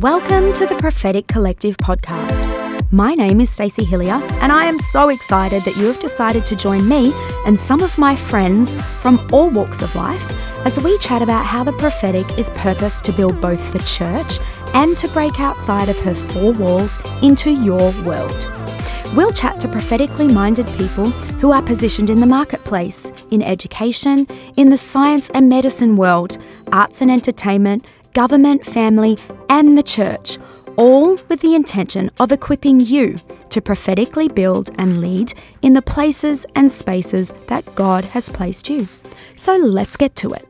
Welcome to the Prophetic Collective podcast. My name is Stacey Hilliar, and I am so excited that you have decided to join me and some of my friends from all walks of life as we chat about how the prophetic is purposed to build both the church and to break outside of her four walls into your world. We'll chat to prophetically minded people who are positioned in the marketplace, in education, in the science and medicine world, arts and entertainment, government, family, and the church, all with the intention of equipping you to prophetically build and lead in the places and spaces that God has placed you. So let's get to it.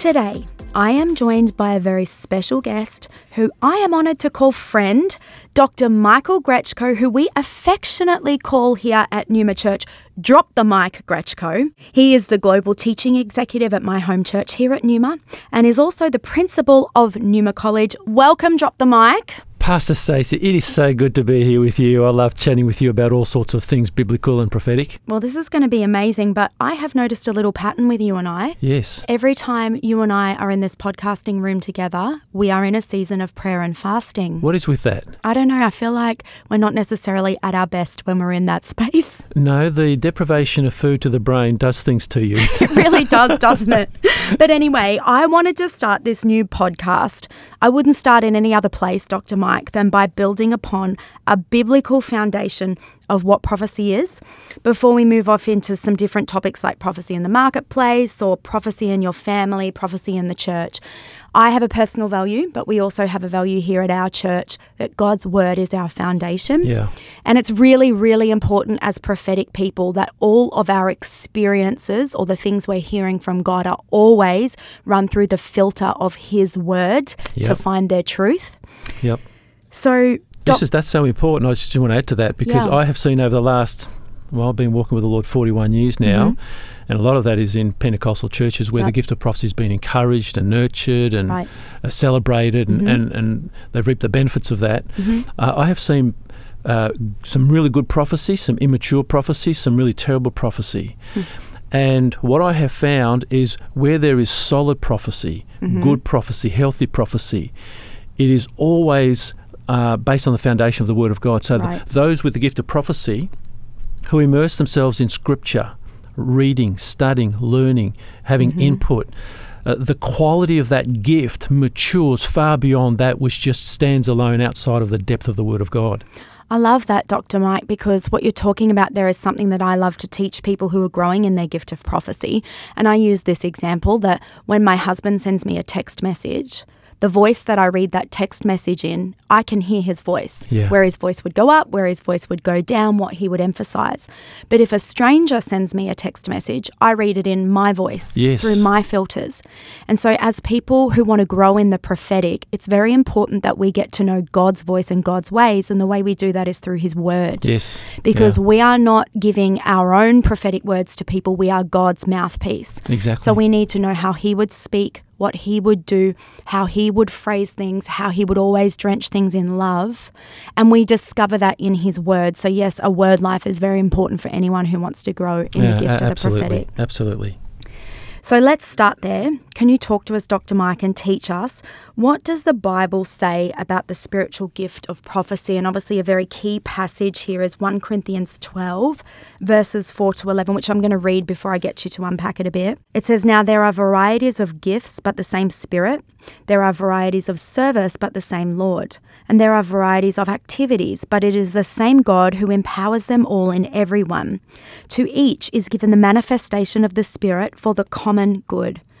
Today, I am joined by a very special guest who I am honoured to call friend, Dr. Michael Grechko, who we affectionately call here at Numa Church Drop the Mic Grechko. He is the global teaching executive at my home church here at Numa and is also the principal of Numa College. Welcome, Drop the Mic. Pastor Stacey, it is so good to be here with you. I love chatting with you about all sorts of things biblical and prophetic. Well, this is going to be amazing, but I have noticed a little pattern with you and I. Yes. Every time you and I are in this podcasting room together, we are in a season of prayer and fasting. What is with that? I don't know. I feel like we're not necessarily at our best when we're in that space. No, the deprivation of food to the brain does things to you. It really does, doesn't it? But anyway, I wanted to start this new podcast. I wouldn't start in any other place, Dr. Mike, than by building upon a biblical foundation of what prophecy is before we move off into some different topics like prophecy in the marketplace or prophecy in your family, prophecy in the church. I have a personal value, but we also have a value here at our church that God's word is our foundation. Yeah. And it's really, really important as prophetic people that all of our experiences or the things we're hearing from God are always run through the filter of His word to find their truth. Yep. So, This is that's so important. I just want to add to that because Yeah. I have seen over the last well, I've been walking with the Lord 41 years now, and a lot of that is in Pentecostal churches where the Mm-hmm. Gift of prophecy has been encouraged and nurtured and Right. uh, celebrated, and, Mhm. and, and they've reaped the benefits of that. Mhm. Uh, I have seen uh, some really good prophecy, some immature prophecy, some really terrible prophecy. Hmm. And what I have found is where there is solid prophecy, Mhm. good prophecy, healthy prophecy, it is always uh, based on the foundation of the Word of God. So Right. those with the gift of prophecy who immerse themselves in Scripture, reading, studying, learning, having Mhm. input, uh, the quality of that gift matures far beyond that which just stands alone outside of the depth of the Word of God. I love that, Dr. Mike, because what you're talking about there is something that I love to teach people who are growing in their gift of prophecy. And I use this example that when my husband sends me a text message, the voice that I read that text message in, I can hear his voice, Yeah. where his voice would go up, where his voice would go down, what he would emphasize. But if a stranger sends me a text message, I read it in my voice Yes. through my filters. And so, as people who want to grow in the prophetic, it's very important that we get to know God's voice and God's ways. And the way we do that is through His Word. Yes. Because Yeah. we are not giving our own prophetic words to people, we are God's mouthpiece. Exactly. So, we need to know how He would speak, what He would do, how He would phrase things, how He would always drench things in love. And we discover that in His Word. So, yes, a word life is very important for anyone who wants to grow in Yeah, the gift of the absolutely. prophetic. Absolutely. So let's start there. Can you talk to us, Dr. Mike, and teach us what does the Bible say about the spiritual gift of prophecy? And obviously, a very key passage here is 1 Corinthians 12, verses 4 to 11, which I'm going to read before I get you to unpack it a bit. It says, Now there are varieties of gifts, but the same Spirit. There are varieties of service, but the same Lord. And there are varieties of activities, but it is the same God who empowers them all in everyone. To each is given the manifestation of the Spirit for the common good.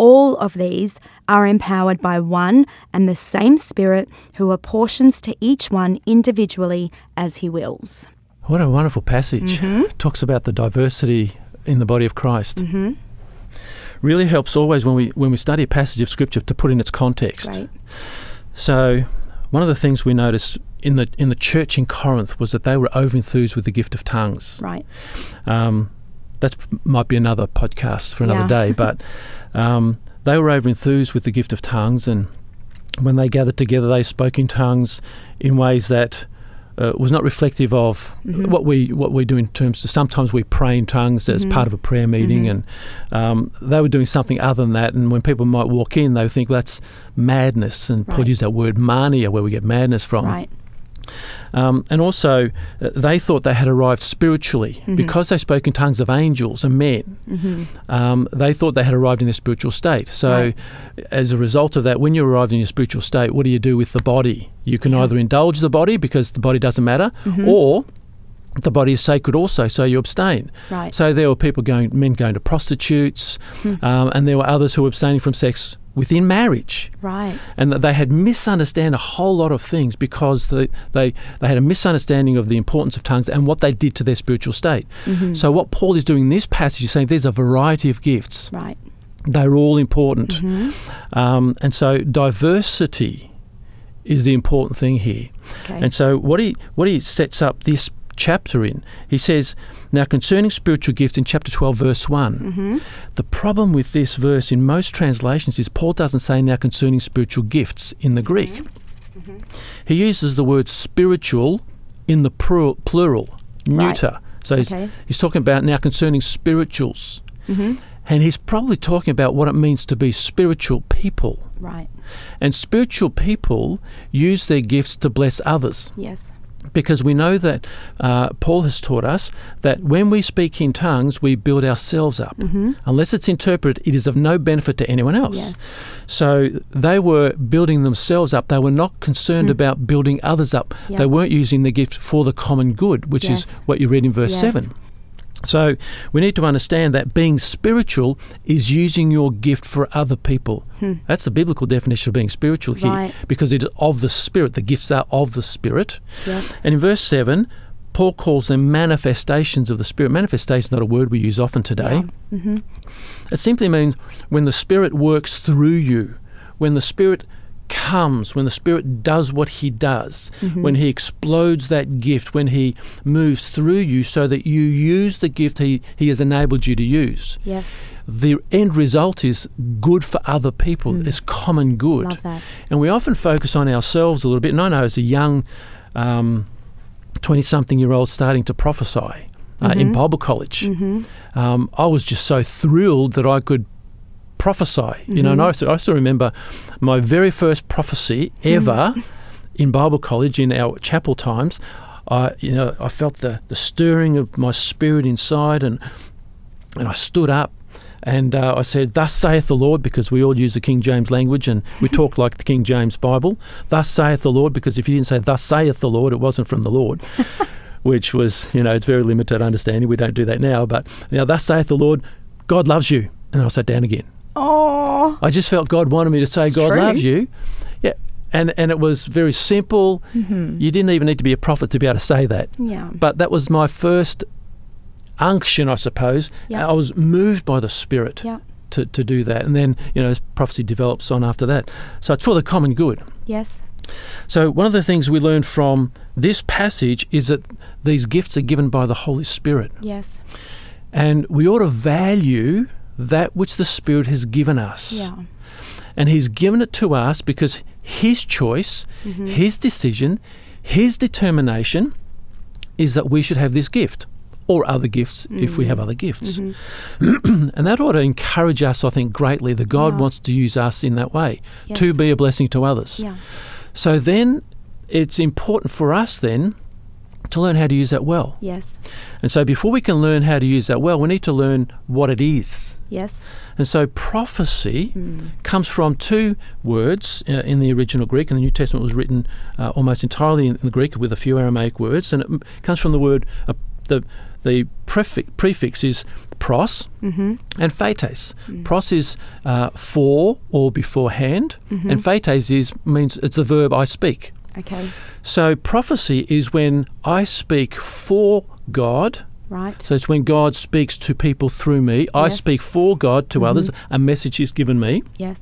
All of these are empowered by one and the same Spirit who apportions to each one individually as he wills. What a wonderful passage. Mm-hmm. Talks about the diversity in the body of Christ. Really helps always when we when we study a passage of scripture to put in its context. Right. So one of the things we noticed in the in the church in Corinth was that they were overenthused with the gift of tongues. Right. Um, that might be another podcast for another Yeah. day, but um, they were overenthused with the gift of tongues, and when they gathered together, they spoke in tongues in ways that uh, was not reflective of Mhm. what we what we do in terms of sometimes we pray in tongues as Mhm. part of a prayer meeting, Mhm. and um, they were doing something other than that. And when people might walk in, they would think well, that's madness, and Paul used that word mania, where we get madness from. Right. Um, and also, uh, they thought they had arrived spiritually Mhm. because they spoke in tongues of angels and men. hmm Um, they thought they had arrived in their spiritual state. So, Right. as a result of that, when you arrived in your spiritual state, what do you do with the body? You can Yeah. either indulge the body because the body doesn't matter, Mhm. or the body is sacred also, so you abstain. Right. So there were people going, men going to prostitutes, Hmm. um, and there were others who were abstaining from sex within marriage right. and that they had misunderstand a whole lot of things because they, they, they had a misunderstanding of the importance of tongues and what they did to their spiritual state. Mhm. So what Paul is doing in this passage is saying there's a variety of gifts. Right. They're all important. hmm Um, and so diversity is the important thing here. Okay. And so what he what he sets up this chapter in, he says, now concerning spiritual gifts in chapter 12 verse 1, hmm the problem with this verse in most translations is Paul doesn't say now concerning spiritual gifts in the Greek. Mm-hmm. He uses the word spiritual in the plural, plural Right. neuter. So he's, Okay. he's talking about now concerning spirituals. hmm And he's probably talking about what it means to be spiritual people. Right. And spiritual people use their gifts to bless others Yes. Because we know that uh, Paul has taught us that when we speak in tongues, we build ourselves up. hmm Unless it's interpreted, it is of no benefit to anyone else. Yes. So they were building themselves up. They were not concerned Hmm. about building others up. Yeah. They weren't using the gift for the common good, which is what you read in verse Yes. 7. So we need to understand that being spiritual is using your gift for other people. Hmm. That's the biblical definition of being spiritual here Right. because it is of the Spirit. The gifts are of the Spirit. Yes. And in verse 7, Paul calls them manifestations of the Spirit. Manifestation is not a word we use often today. hmm It simply means when the Spirit works through you, when the Spirit comes, when the Spirit does what He does, Mm-hmm. when He explodes that gift, when He moves through you so that you use the gift He, he has enabled you to use. Yes. The end result is good for other people, Mm. it's common good. Love that. And we often focus on ourselves a little bit. And I know as a young 20 something year old starting to prophesy uh, in Mhm. Bible college, hmm um, I was just so thrilled that I could prophesy. You know, and I, Mhm. still- I still remember my very first prophecy ever in Bible college in our chapel times. I, you know, I felt the, the stirring of my spirit inside, and and I stood up and uh, I said, "Thus saith the Lord," because we all use the King James language and we talk like the King James Bible. Thus saith the Lord, because if you didn't say "Thus saith the Lord," it wasn't from the Lord. Which was, you know, it's very limited understanding. We don't do that now. But now, thus saith the Lord, God loves you. And I sat down again. Oh. I just felt God wanted me to say, It's God true. loves you. Yeah. And, and it was very simple. hmm You didn't even need to be a prophet to be able to say that. Yeah. But that was my first unction, I suppose. Yeah. I was moved by the Spirit Yeah. to, to do that. And then, you know, prophecy develops on after that. So it's for the common good. Yes. So one of the things we learn from this passage is that these gifts are given by the Holy Spirit. Yes. And we ought to value that which the Spirit has given us. Yeah. And He's given it to us because His choice, Mhm. His decision, His determination is that we should have this gift or other gifts if we have Mm. other gifts. Mhm. and that ought to encourage us, I think, greatly that God Yeah. wants to use us in that way to be a blessing to others. Yeah. So then it's important for us then to learn how to use that well. Yes. And so before we can learn how to use that well, we need to learn what it is. Yes. And so prophecy Mm. comes from two words uh, in the original Greek, and the New Testament was written uh, almost entirely in the Greek with a few Aramaic words, and it comes from the word uh, the the prefix, prefix is pros hmm and phates. Mm. Pros is uh, for or beforehand, Mhm. and phates is means it's the verb I speak. Okay. So prophecy is when I speak for God. Right. So it's when God speaks to people through me. I speak for God to Mhm. others. A message is given me. Yes.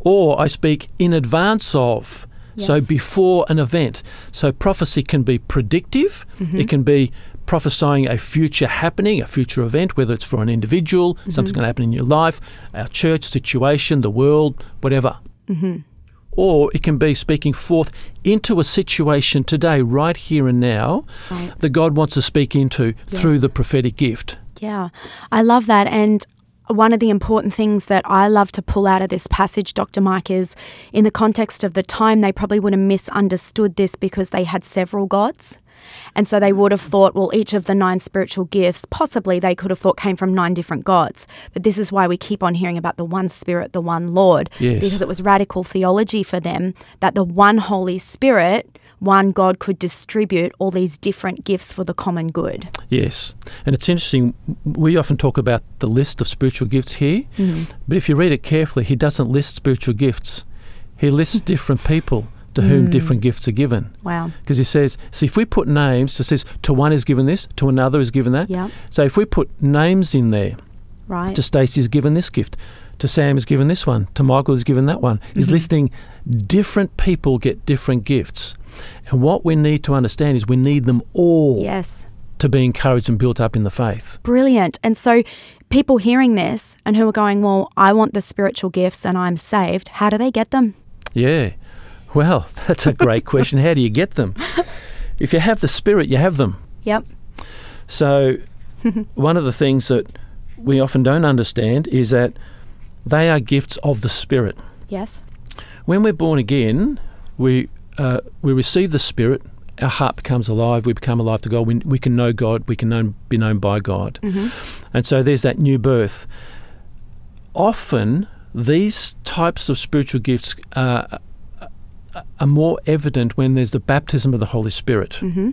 Or I speak in advance of Yes. So before an event. So prophecy can be predictive. Mm-hmm. It can be prophesying a future happening, a future event, whether it's for an individual, Mm-hmm. something's going to happen in your life, our church situation, the world, whatever. Mm-hmm. Or it can be speaking forth into a situation today, right here and now, Right. that God wants to speak into through the prophetic gift. Yeah, I love that. And one of the important things that I love to pull out of this passage, Dr. Mike, is in the context of the time, they probably would have misunderstood this because they had several gods. And so they would have thought, well, each of the nine spiritual gifts, possibly they could have thought came from nine different gods. But this is why we keep on hearing about the one Spirit, the one Lord, Yes. because it was radical theology for them that the one Holy Spirit, one God could distribute all these different gifts for the common good. Yes. And it's interesting, we often talk about the list of spiritual gifts here, mm-hmm. but if you read it carefully, he doesn't list spiritual gifts. He lists different people to whom hmm. different gifts are given. Wow. Because he says, see, if we put names, it says to one is given this, to another is given that. Yeah. So if we put names in there, Right. to Stacey is given this gift, to Sam is given this one, to Michael is given that one. He's hmm. listing different people get different gifts. And what we need to understand is we need them all yes. to be encouraged and built up in the faith. Brilliant. And so people hearing this and who are going, well, I want the spiritual gifts and I'm saved, how do they get them? Yeah. Well, that's a great question. How do you get them? If you have the Spirit, you have them. Yep. So, one of the things that we often don't understand is that they are gifts of the Spirit. Yes. When we're born again, we uh, we receive the Spirit. Our heart becomes alive. We become alive to God. We, we can know God. We can know, be known by God. And so there's that new birth. Often, these types of spiritual gifts uh, are more evident when there's the baptism of the Holy Spirit. Mm-hmm.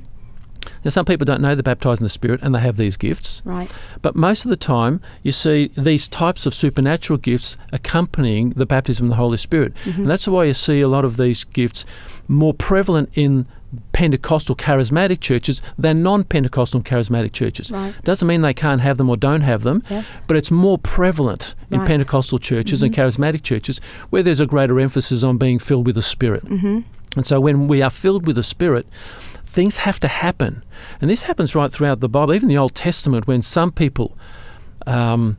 Now, some people don't know they're baptized in the Spirit and they have these gifts. Right. But most of the time, you see these types of supernatural gifts accompanying the baptism of the Holy Spirit. And that's why you see a lot of these gifts more prevalent in Pentecostal charismatic churches than non Pentecostal charismatic churches. Right. Doesn't mean they can't have them or don't have them, Yes. but it's more prevalent in Right. Pentecostal churches and charismatic churches where there's a greater emphasis on being filled with the Spirit. Mm-hmm. And so when we are filled with the Spirit, things have to happen. And this happens right throughout the Bible, even the Old Testament, when some people, um,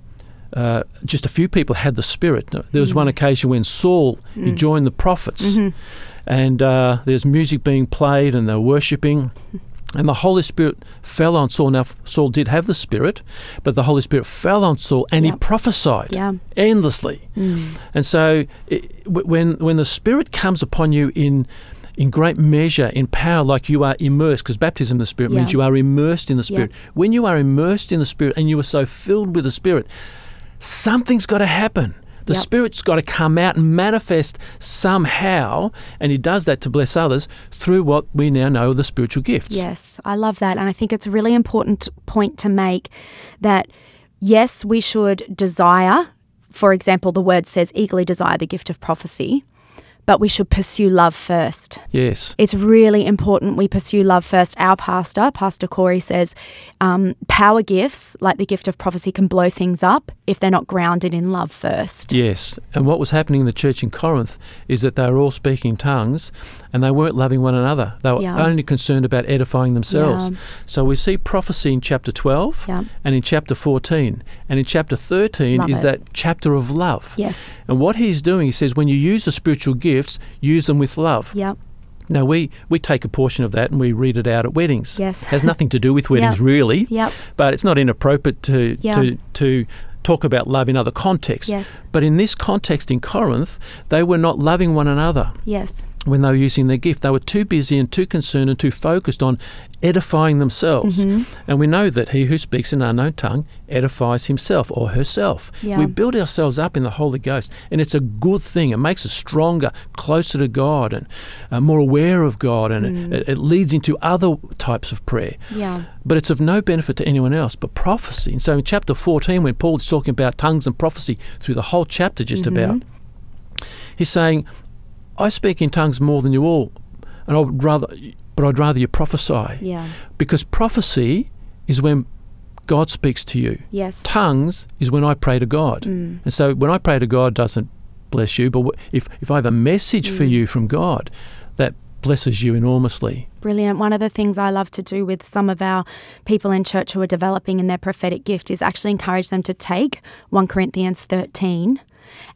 uh, just a few people had the Spirit. There was one occasion when Saul he joined the prophets, and uh, there's music being played and they're worshipping. And the Holy Spirit fell on Saul. Now, Saul did have the Spirit, but the Holy Spirit fell on Saul and Yep. he prophesied Yeah. endlessly. And so, it, when when the Spirit comes upon you in in great measure, in power, like you are immersed, because baptism in the Spirit means you are immersed in the Yeah. Spirit. When you are immersed in the Spirit and you are so filled with the Spirit, something's got to happen. The Yep. Spirit's got to come out and manifest somehow, and He does that to bless others through what we now know are the spiritual gifts. Yes, I love that. And I think it's a really important point to make that yes, we should desire, for example, the word says eagerly desire the gift of prophecy, but we should pursue love first. Yes. It's really important we pursue love first. Our pastor, Pastor Corey, says um, power gifts, like the gift of prophecy, can blow things up if they're not grounded in love first. Yes, and what was happening in the church in Corinth is that they were all speaking tongues and they weren't loving one another. They were Yeah. only concerned about edifying themselves. Yeah. So we see prophecy in chapter 12 Yeah. and in chapter 14. And in chapter 13 Love is it. that chapter of love. Yes. And what he's doing, he says, when you use a spiritual gifts, use them with love. Yep. Now, we, we take a portion of that and we read it out at weddings. Yes. has nothing to do with weddings, Yep. really Yep. but it's not inappropriate to Yeah. to to talk about love in other contexts. Yes. But in this context in Corinth, they were not loving one another Yes. When they were using their gift. They were too busy and too concerned and too focused on edifying themselves. Mm-hmm. And we know that he who speaks in an unknown tongue edifies himself or herself. Yeah. We build ourselves up in the Holy Ghost, and it's a good thing. It makes us stronger, closer to God, and uh, more aware of God, and Mm. it, it leads into other types of prayer Yeah. but it's of no benefit to anyone else but prophecy. And so in chapter 14, when Paul's talking about tongues and prophecy through the whole chapter, just about, he's saying, I speak in tongues more than you all, and I'd rather, but I'd rather you prophesy. Yeah. Because prophecy is when God speaks to you. Yes. Tongues is when I pray to God. Mm. And so when I pray to God, doesn't bless you, but if, if I have a message for mm. you from God, that blesses you enormously. Brilliant. One of the things I love to do with some of our people in church who are developing in their prophetic gift is actually encourage them to take 1 Corinthians 13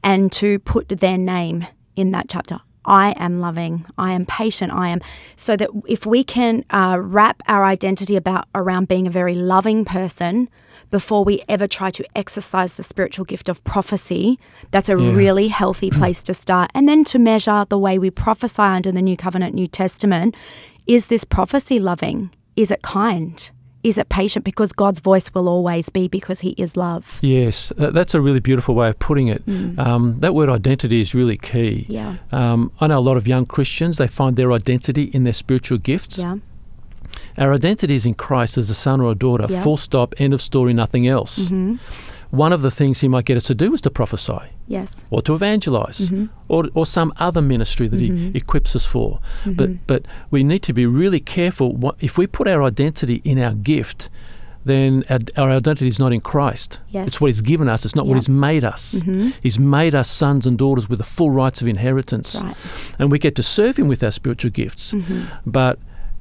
and to put their name in that chapter. I am loving. I am patient. I am so that if we can uh, wrap our identity about around being a very loving person before we ever try to exercise the spiritual gift of prophecy, that's a Yeah. really healthy place to start. And then to measure the way we prophesy under the New Covenant, New Testament, is this prophecy loving? Is it kind? Is it patient? Because God's voice will always be because He is love. Yes, that's a really beautiful way of putting it. Mm. Um, that word identity is really key. Yeah. Um, I know a lot of young Christians, they find their identity in their spiritual gifts. Yeah. Our identity is in Christ as a son or a daughter, Yeah. full stop, end of story, nothing else. hmm One of the things he might get us to do is to prophesy Yes. or to evangelize Mhm. or, or some other ministry that Mhm. he equips us for. Mhm. But, but we need to be really careful. What, if we put our identity in our gift, then our, our identity is not in Christ. Yes. It's what He's given us, it's not Yeah. what He's made us. Mhm. He's made us sons and daughters with the full rights of inheritance. Right. And we get to serve Him with our spiritual gifts. Mhm. But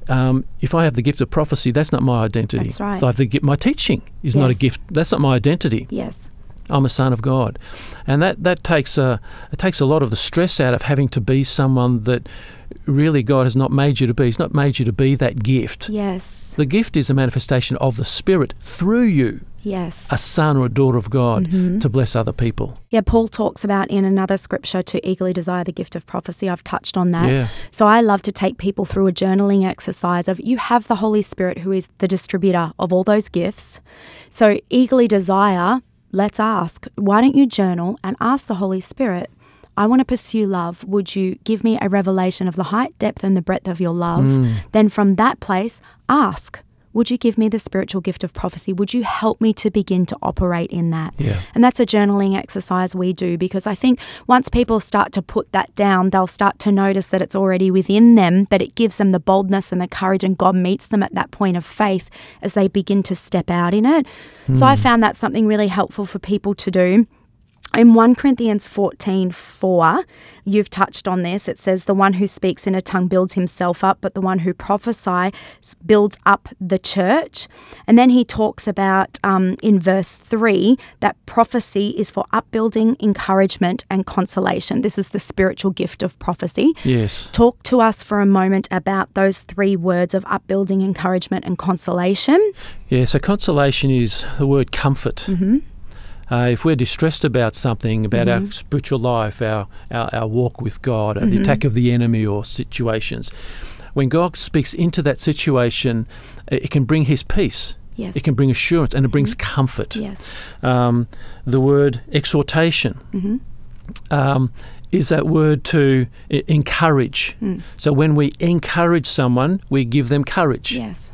um, if I have the gift of prophecy, that's not my identity. That's right. If I have the my teaching is not a gift. That's not my identity. Yes. I'm a son of God, and that that takes a it takes a lot of the stress out of having to be someone that really God has not made you to be. He's not made you to be that gift. Yes. The gift is a manifestation of the Spirit through you, Yes. a son or a daughter of God, Mhm. to bless other people. Yeah, Paul talks about in another scripture to eagerly desire the gift of prophecy. I've touched on that. Yeah. So I love to take people through a journaling exercise of you have the Holy Spirit who is the distributor of all those gifts. So eagerly desire, let's ask, why don't you journal and ask the Holy Spirit, I want to pursue love. Would you give me a revelation of the height, depth, and the breadth of your love? Mm. Then from that place, ask, would you give me the spiritual gift of prophecy? Would you help me to begin to operate in that? Yeah. And that's a journaling exercise we do because I think once people start to put that down, they'll start to notice that it's already within them, but it gives them the boldness and the courage, and God meets them at that point of faith as they begin to step out in it. So I hmm. found that something really helpful for people to do. In 1 Corinthians 14 4, you've touched on this. It says, The one who speaks in a tongue builds himself up, but the one who prophesies builds up the church. And then he talks about um, in verse 3 that prophecy is for upbuilding, encouragement, and consolation. This is the spiritual gift of prophecy. Yes. Talk to us for a moment about those three words of upbuilding, encouragement, and consolation. Yeah. So consolation is the word comfort. Mm-hmm. Uh, if we're distressed about something, about Mm-hmm. our spiritual life, our, our, our walk with God, uh, the Mm-hmm. attack of the enemy or situations, when God speaks into that situation, it can bring His peace. Yes. It can bring assurance and it brings comfort. Yes. Um, the word exhortation Mm-hmm. um, is that word to e- encourage. Mm. So when we encourage someone, we give them courage. Yes.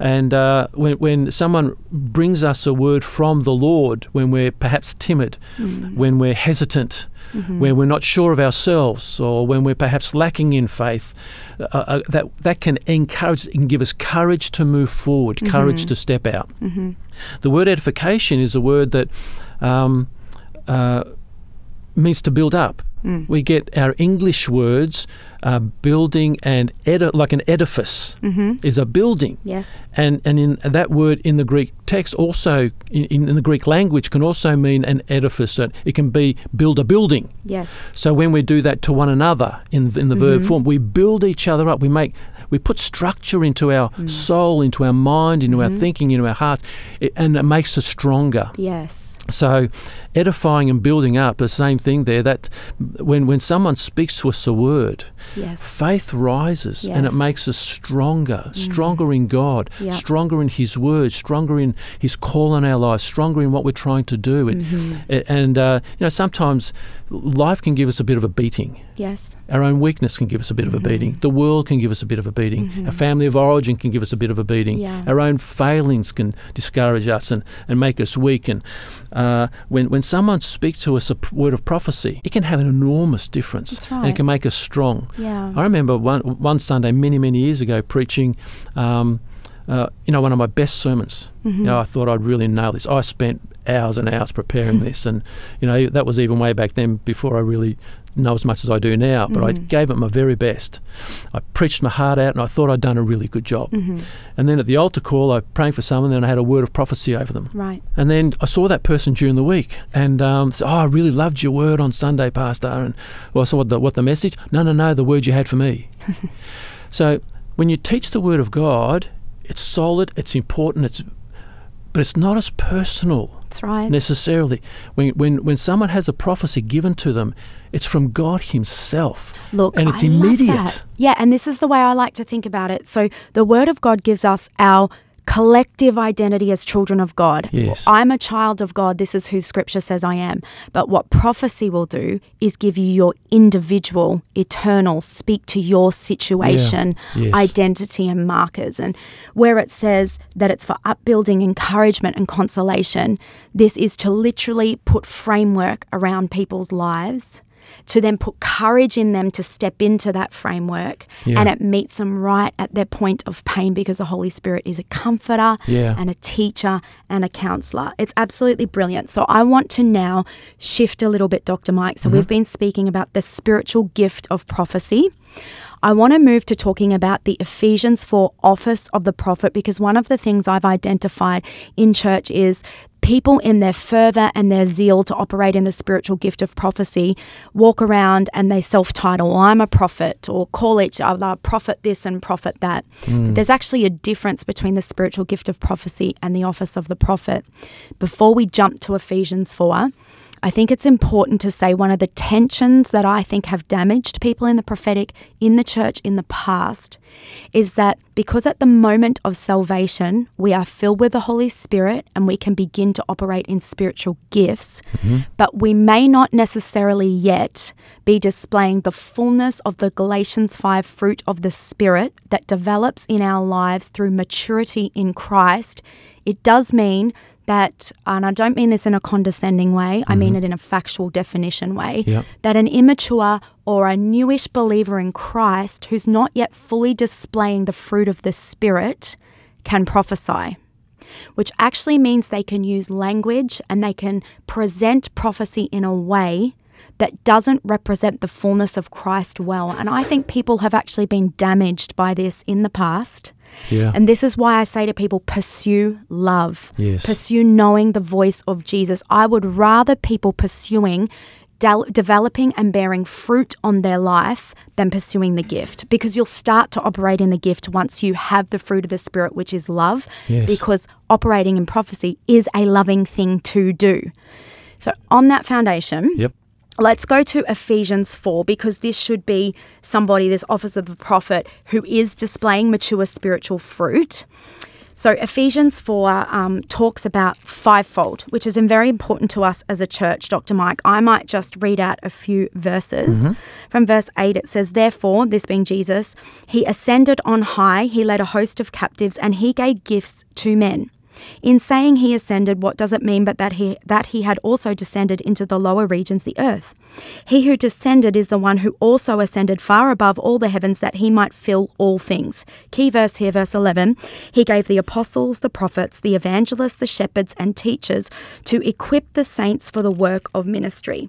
And uh, when, when someone brings us a word from the Lord, when we're perhaps timid, Mm. when we're hesitant, Mm-hmm. when we're not sure of ourselves, or when we're perhaps lacking in faith, uh, uh, that that can encourage and give us courage to move forward, courage to step out. Mm-hmm. The word edification is a word that um, uh, means to build up. Mm. We get our English words, uh, building and edi- like an edifice Mm-hmm. is a building. Yes. And and in that word in the Greek text also in, in the Greek language can also mean an edifice. So it can be build a building. Yes. So when we do that to one another in in the verb Mhm. form, we build each other up. We make we put structure into our Mm. soul, into our mind, into our Mhm. thinking, into our hearts, it, and it makes us stronger. Yes. So, edifying and building up, the same thing there. That when when someone speaks to us a word, Yes. faith rises and it makes us stronger, stronger in God, Yeah. stronger in His Word, stronger in His call on our lives, stronger in what we're trying to do. It- Mhm. a- And uh, you know, sometimes life can give us a bit of a beating. Yes. Our own weakness can give us a bit of a beating. Mm-hmm. The world can give us a bit of a beating. A family of origin can give us a bit of a beating. Yeah. Our own failings can discourage us and, and make us weak. And uh, when, when someone speaks to us a p- word of prophecy, it can have an enormous difference. That's And it can make us strong. Yeah. I remember one, one Sunday many, many years ago preaching, um, uh, you know, one of my best sermons. Mhm. You know, I thought I'd really nail this. I spent hours and hours preparing this, and you know that was even way back then before I really know as much as I do now. But I Mhm. gave it my very best. I preached my heart out, and I thought I'd done a really good job. Mhm. And then at the altar call, I prayed for someone, and I had a word of prophecy over them. Right. And then I saw that person during the week and um, said, Oh, I really loved your word on Sunday, Pastor. And well, so what the, what the message? No, no, no, the word you had for me. so when you teach the word of God, it's solid, it's important, it's but it's not as personal That's right. necessarily. When, when, when someone has a prophecy given to them, it's from God Himself. Look, and it's I immediate. Yeah, and this is the way I like to think about it. So the Word of God gives us our collective identity as children of God. Yes. I'm a child of God. This is who Scripture says I am. But what prophecy will do is give you your individual, eternal, speak to your situation, Yes. identity, and markers. And where it says that it's for upbuilding, encouragement, and consolation, this is to literally put framework around people's lives to then put courage in them to step into that framework Yeah. and it meets them right at their point of pain because the Holy Spirit is a comforter Yeah. and a teacher and a counselor. It's absolutely brilliant. So I want to now shift a little bit, Dr. Mike. So we've mm-hmm. been speaking about the spiritual gift of prophecy. I want to move to talking about the Ephesians 4 office of the prophet because one of the things I've identified in church is people in their fervor and their zeal to operate in the spiritual gift of prophecy walk around and they self title, I'm a prophet, or call each other prophet this and prophet that. Hmm. But there's actually a difference between the spiritual gift of prophecy and the office of the prophet. Before we jump to Ephesians 4, I think it's important to say one of the tensions that I think have damaged people in the prophetic in the church in the past is that because at the moment of salvation we are filled with the Holy Spirit and we can begin to operate in spiritual gifts, mm-hmm. but we may not necessarily yet be displaying the fullness of the Galatians 5 fruit of the Spirit that develops in our lives through maturity in Christ. It does mean that, and I don't mean this in a condescending way, I mean mm-hmm. it in a factual definition way, Yep. that an immature or a newish believer in Christ who's not yet fully displaying the fruit of the Spirit can prophesy. Which actually means they can use language and they can present prophecy in a way that doesn't represent the fullness of Christ well. And I think people have actually been damaged by this in the past. Yeah. And this is why I say to people pursue love. Yes. Pursue knowing the voice of Jesus. I would rather people pursuing del- developing and bearing fruit on their life than pursuing the gift because you'll start to operate in the gift once you have the fruit of the spirit which is love Yes. because operating in prophecy is a loving thing to do. So on that foundation, Yep. Let's go to Ephesians 4 because this should be somebody, this office of the prophet, who is displaying mature spiritual fruit. So, Ephesians 4 um, talks about fivefold, which is very important to us as a church, Dr. Mike. I might just read out a few verses. From verse 8, it says, Therefore, this being Jesus, he ascended on high, he led a host of captives, and he gave gifts to men. In saying he ascended, what does it mean but that he that he had also descended into the lower regions, the earth? He who descended is the one who also ascended far above all the heavens that he might fill all things. Key verse here, verse 11. He gave the apostles, the prophets, the evangelists, the shepherds, and teachers to equip the saints for the work of ministry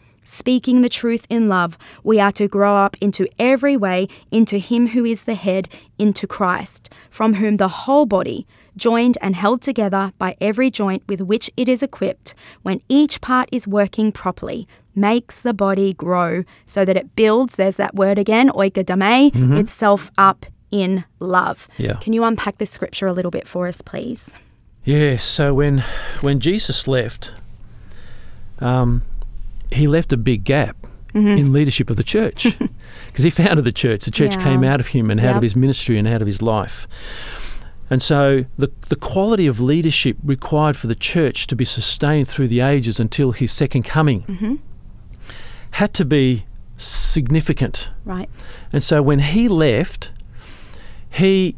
Speaking the truth in love, we are to grow up into every way into Him who is the head, into Christ, from whom the whole body, joined and held together by every joint with which it is equipped, when each part is working properly, makes the body grow so that it builds, there's that word again, oikodame, itself up in love. Yeah. Can you unpack this scripture a little bit for us, please? Yeah, so when when Jesus left, um, he left a big gap in leadership of the church because he founded the church. The church Yeah. came out of him and out of his ministry and out of his life. And so the the quality of leadership required for the church to be sustained through the ages until his second coming had to be significant. Right. And so when he left, he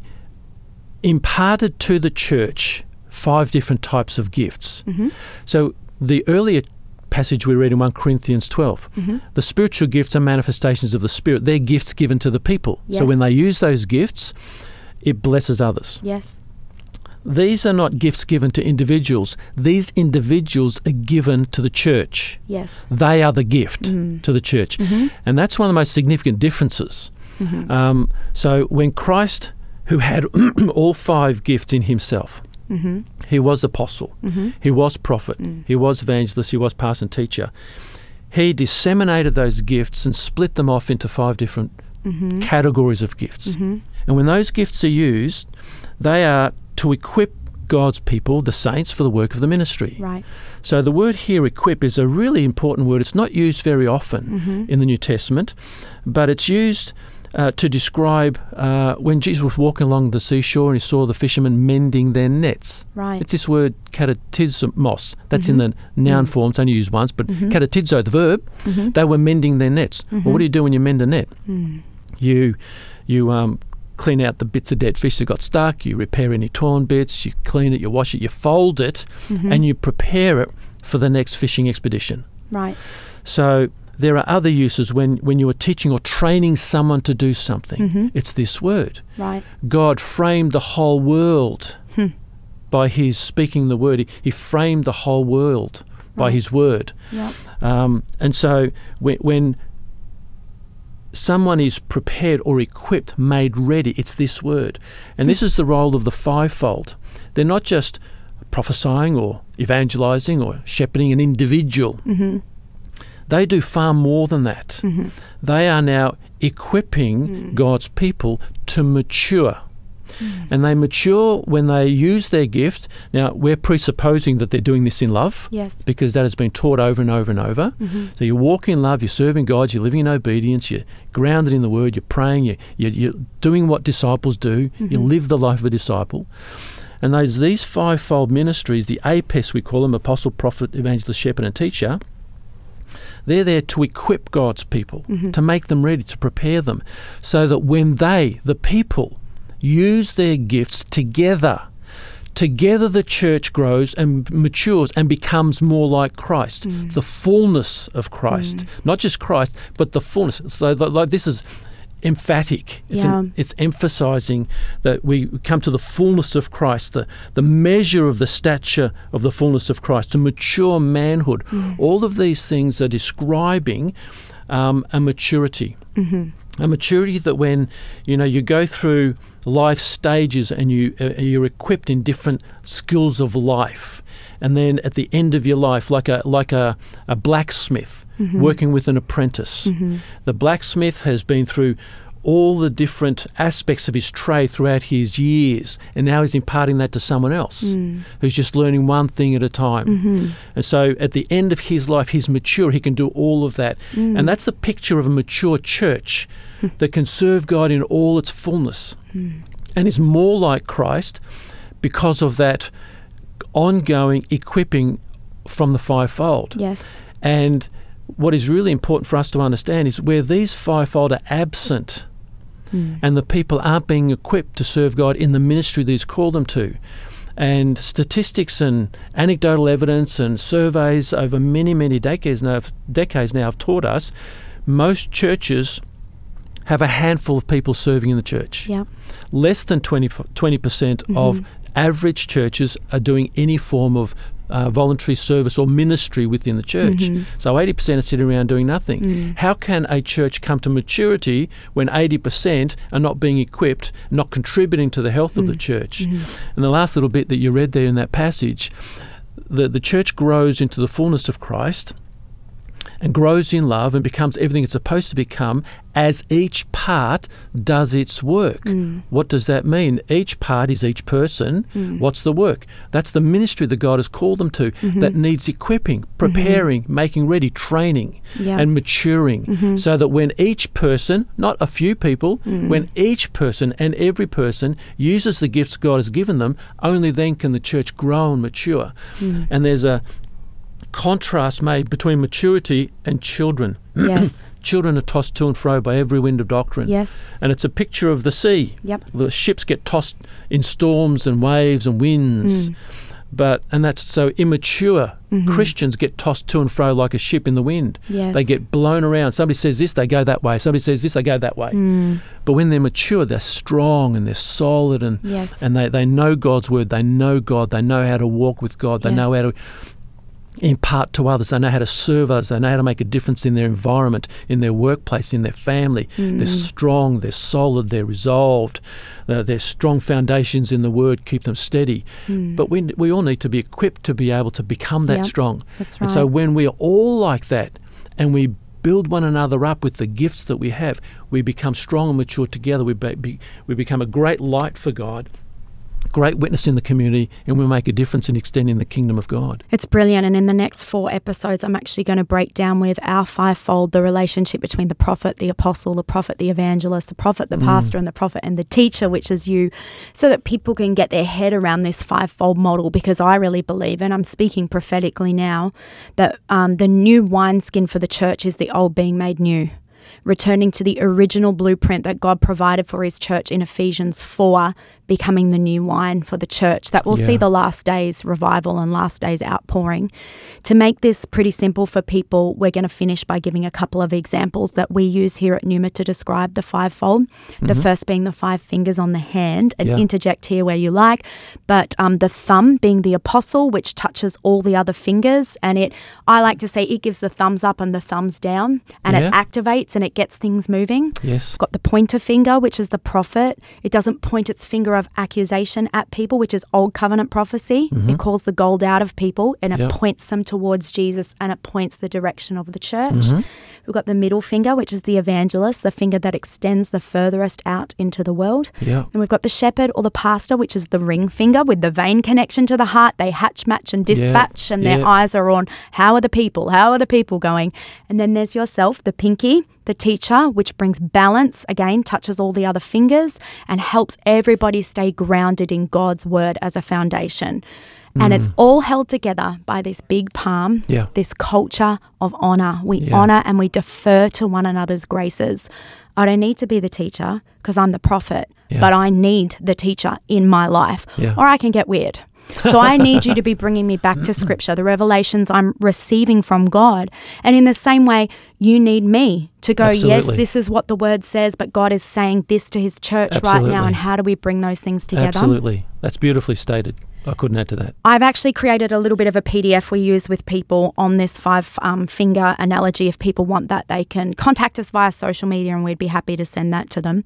imparted to the church five different types of gifts. Mm-hmm. So the earlier passage we read in 1 Corinthians 12, Mm-hmm. the spiritual gifts are manifestations of the Spirit. They're gifts given to the people. So when they use those gifts, it blesses others. Yes. These are not gifts given to individuals. These individuals are given to the church. Yes. They are the gift Mm. to the church. Mm-hmm. And that's one of the most significant differences. Mm-hmm. Um, so when Christ, who had all five gifts in himself, Mm-hmm. He was apostle, Mm-hmm. he was prophet, Mm. he was evangelist, he was pastor and teacher. He disseminated those gifts and split them off into five different Mm-hmm. categories of gifts. Mm-hmm. And when those gifts are used, they are to equip God's people, the saints, for the work of the ministry. Right. So the word here, equip, is a really important word. It's not used very often Mm-hmm. in the New Testament, but it's used uh, to describe uh, when Jesus was walking along the seashore and he saw the fishermen mending their nets. Right. It's this word katatizmos. That's in the noun Mm. form. It's only used once, but Mhm. katatizo, the verb, Mm-hmm. they were mending their nets. Well, what do you do when you mend a net? Mm. You, you um, clean out the bits of dead fish that got stuck. You repair any torn bits. You clean it. You wash it. You fold it, and you prepare it for the next fishing expedition. Right. So there are other uses when, when you are teaching or training someone to do something. Mhm. It's this word. Right. God framed the whole world Hmm. by His speaking the word. He, he framed the whole world by His word. Yep. Um, and so when, when someone is prepared or equipped, made ready, it's this word. And this is the role of the fivefold. They're not just prophesying or evangelizing or shepherding an individual. Mm-hmm. They do far more than that. Mm-hmm. They are now equipping Mm. God's people to mature. Mm. And they mature when they use their gift. Now, we're presupposing that they're doing this in love Yes. because that has been taught over and over and over. Mm-hmm. So you walk in love, you're serving God, you're living in obedience, you're grounded in the Word, you're praying, you're, you're, you're doing what disciples do, you Mhm. live the life of a disciple. And those these fivefold ministries, the APES we call them, apostle, prophet, evangelist, shepherd, and teacher, they're there to equip God's people, Mhm. to make them ready, to prepare them, so that when they, the people, use their gifts together, together the church grows and matures and becomes more like Christ, Mm. the fullness of Christ, Mm. not just Christ, but the fullness. So, like this is emphatic. It's, Yeah. it's emphasizing that we come to the fullness of Christ, the, the measure of the stature of the fullness of Christ, to mature manhood. Mm. All of these things are describing um, a maturity Mm-hmm. a maturity that when you know you go through life stages and you uh, you're equipped in different skills of life and then at the end of your life like a like a, a blacksmith Mhm. working with an apprentice Mm-hmm. the blacksmith has been through all the different aspects of his trade throughout his years and now he's imparting that to someone else Mm. who's just learning one thing at a time Mm-hmm. and so at the end of his life he's mature he can do all of that Mm. and that's the picture of a mature church that can serve God in all its fullness Mm. and is more like Christ because of that ongoing equipping from the fivefold. Yes. And what is really important for us to understand is where these fivefold are absent Mm. and the people aren't being equipped to serve God in the ministry that He's called them to. And statistics and anecdotal evidence and surveys over many, many decades now, decades now have taught us most churches have a handful of people serving in the church. Yeah. Less than 20, percent of Mhm. average churches are doing any form of uh, voluntary service or ministry within the church. Mhm. So 80% are sitting around doing nothing. Mm. How can a church come to maturity when 80% are not being equipped, not contributing to the health of the Mm. church? Mhm. And the last little bit that you read there in that passage, the, the church grows into the fullness of Christ and grows in love and becomes everything it's supposed to become as each part does its work. Mm. What does that mean? Each part is each person. Mm. What's the work? That's the ministry that God has called them to Mhm. that needs equipping, preparing, making ready, training, Yeah. and maturing Mhm. so that when each person, not a few people, Mm. when each person and every person uses the gifts God has given them, only then can the church grow and mature. Mm. And there's a contrast made between maturity and children. Yes. Children are tossed to and fro by every wind of doctrine. yes. And it's a picture of the sea. Yep. The ships get tossed in storms and waves and winds. Mm. But and that's so immature. Christians get tossed to and fro like a ship in the wind. Mm-hmm. Yes. They get blown around. Somebody says this, they go that way. Somebody says this, they go that way. Mm. But when they're mature, they're strong and they're solid and Yes. and they, they know God's word. They know God. They know how to walk with God. They Yes. know how to impart to others. They know how to serve others. They know how to make a difference in their environment, in their workplace, in their family. Mm. They're strong. They're solid. They're resolved. Uh, their strong foundations in the word keep them steady. Mm. But we, we all need to be equipped to be able to become that Yep. strong. That's right. And so when we're all like that and we build one another up with the gifts that we have, we become strong and mature together. We, be, we become a great light for God, great witness in the community, and we make a difference in extending the kingdom of God. It's brilliant. And in the next four episodes, I'm actually going to break down with our fivefold the relationship between the prophet, the apostle, the prophet, the evangelist, the prophet, the pastor, and the prophet, and the teacher, which is you, so that people can get their head around this fivefold model. Because I really believe, and I'm speaking prophetically now, that um, the new wineskin for the church is the old being made new. Returning to the original blueprint that God provided for his church in Ephesians 4, becoming the new wine for the church that will see the last days revival and last days outpouring. To make this pretty simple for people, we're going to finish by giving a couple of examples that we use here at Numa to describe the fivefold. The first being the five fingers on the hand, and Mm-hmm. Yeah. interject here where you like, but um, the thumb being the apostle, which touches all the other fingers, and it I like to say it gives the thumbs up and the thumbs down, and Yeah. it activates and it gets things moving. Yes. Got the pointer finger, which is the prophet. It doesn't point its finger of accusation at people, which is old covenant prophecy. It mm-hmm. calls the gold out of people and it Yep. points them towards Jesus and it points the direction of the church. Mm-hmm. We've got the middle finger, which is the evangelist, the finger that extends the furthest out into the world. Yeah. And we've got the shepherd or the pastor, which is the ring finger with the vein connection to the heart. They hatch, match, and dispatch, and their eyes are on how are the people? How are the people going? And then there's yourself, the pinky, the teacher, which brings balance, again, touches all the other fingers and helps everybody stay grounded in God's word as a foundation. And it's all held together by this big palm, Mm. Yeah. this culture of honor. We Yeah. honor and we defer to one another's graces. I don't need to be the teacher because I'm the prophet, Yeah. but I need the teacher in my life, or I can get weird. So I need you to be bringing me back to scripture, the revelations I'm receiving from God. And in the same way, you need me to go, yes, this is what the word says, but God is saying this to his church right now. And how do we bring those things together? Absolutely. That's beautifully stated. I couldn't add to that. I've actually created a little bit of a PDF we use with people on this five um, finger analogy. If people want that, they can contact us via social media and we'd be happy to send that to them.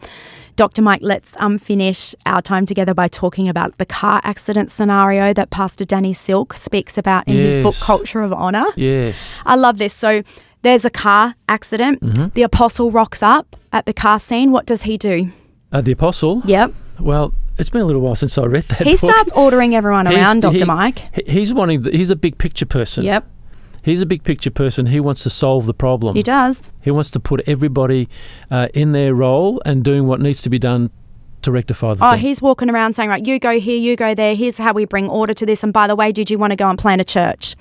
Dr. Mike, let's um, finish our time together by talking about the car accident scenario that Pastor Danny Silk speaks about in his book, Culture of Honor. Yes. I love this. So there's a car accident. Mm-hmm. The apostle rocks up at the car scene. What does he do? Uh, the apostle. Yep. Well, it's been a little while since I read that. He book. starts ordering everyone around, Dr. he- Mike. He's wanting. The, he's a big picture person. Yep, He's a big picture person. He wants to solve the problem. he does. He wants to put everybody uh, in their role and doing what needs to be done to rectify the Oh, thing. he's walking around saying, right, you go here, you go there. Here's how we bring order to this. And by the way, did you want to go and plant a church?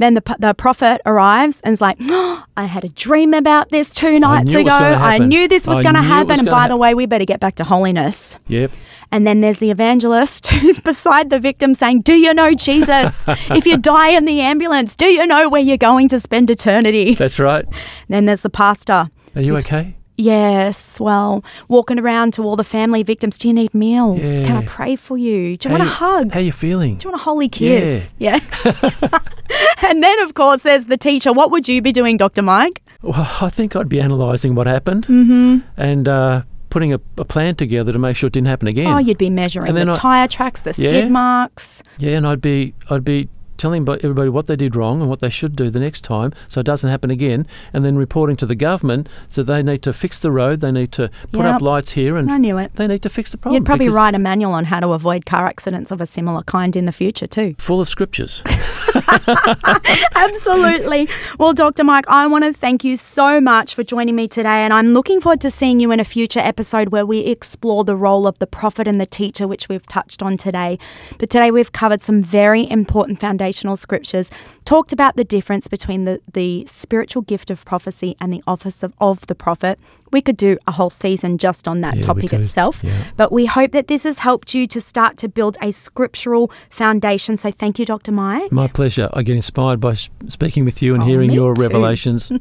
Then the, the prophet arrives and is like, oh, I had a dream about this two nights it ago. I knew this was going to happen. And by hap- the way, we better get back to holiness. Yep. And then there's the evangelist who's beside the victim saying, Do you know Jesus? if you die in the ambulance, do you know where you're going to spend eternity? That's right. then there's the pastor. Are you okay? Yes, well, walking around to all the family victims. Do you need meals? Can I pray for you? Do you How want a you- hug? How you feeling? Do you want a holy kiss? Yeah. and then, of course, there's the teacher. What would you be doing, Dr. Mike? Well, I think I'd be analysing what happened mm-hmm. and uh, putting a, a plan together to make sure it didn't happen again. Oh, you'd be measuring And then the I- tyre tracks, the skid Yeah. marks. yeah, and I'd be I'd be telling everybody what they did wrong and what they should do the next time so it doesn't happen again, and then reporting to the government so they need to fix the road, they need to put Yep. up lights here, and I knew it. they need to fix the problem. You'd probably write a manual on how to avoid car accidents of a similar kind in the future, too. Full of scriptures. Absolutely. Well, Dr. Mike, I want to thank you so much for joining me today. And I'm looking forward to seeing you in a future episode where we explore the role of the prophet and the teacher, which we've touched on today. But today we've covered some very important foundations foundational scriptures, talked about the difference between the, the spiritual gift of prophecy and the office of, of the prophet. We could do a whole season just on that Yeah, topic itself. Yeah. But we hope that this has helped you to start to build a scriptural foundation. So thank you, Dr. Mike. My pleasure. I get inspired by speaking with you and Oh, hearing your too. revelations.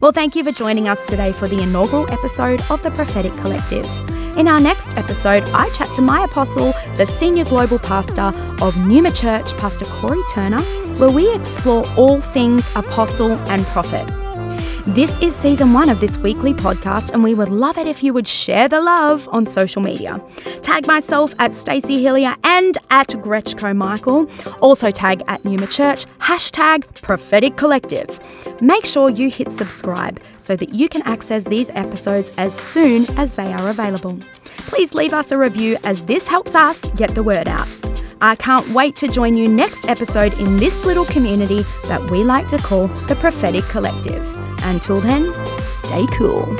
Well, thank you for joining us today for the inaugural episode of the Prophetic Collective. In our next episode, I chat to my apostle, the senior global pastor of Numa Church, Pastor Corey Turner, where we explore all things apostle and prophet. This is season one of this weekly podcast, and we would love it if you would share the love on social media. Tag myself at Stacey Hilliar and at Grechko Michael. Also tag at Numa Church, hashtag Prophetic Collective. Make sure you hit subscribe so that you can access these episodes as soon as they are available. Please leave us a review as this helps us get the word out. I can't wait to join you next episode in this little community that we like to call the Prophetic Collective. Until then, stay cool.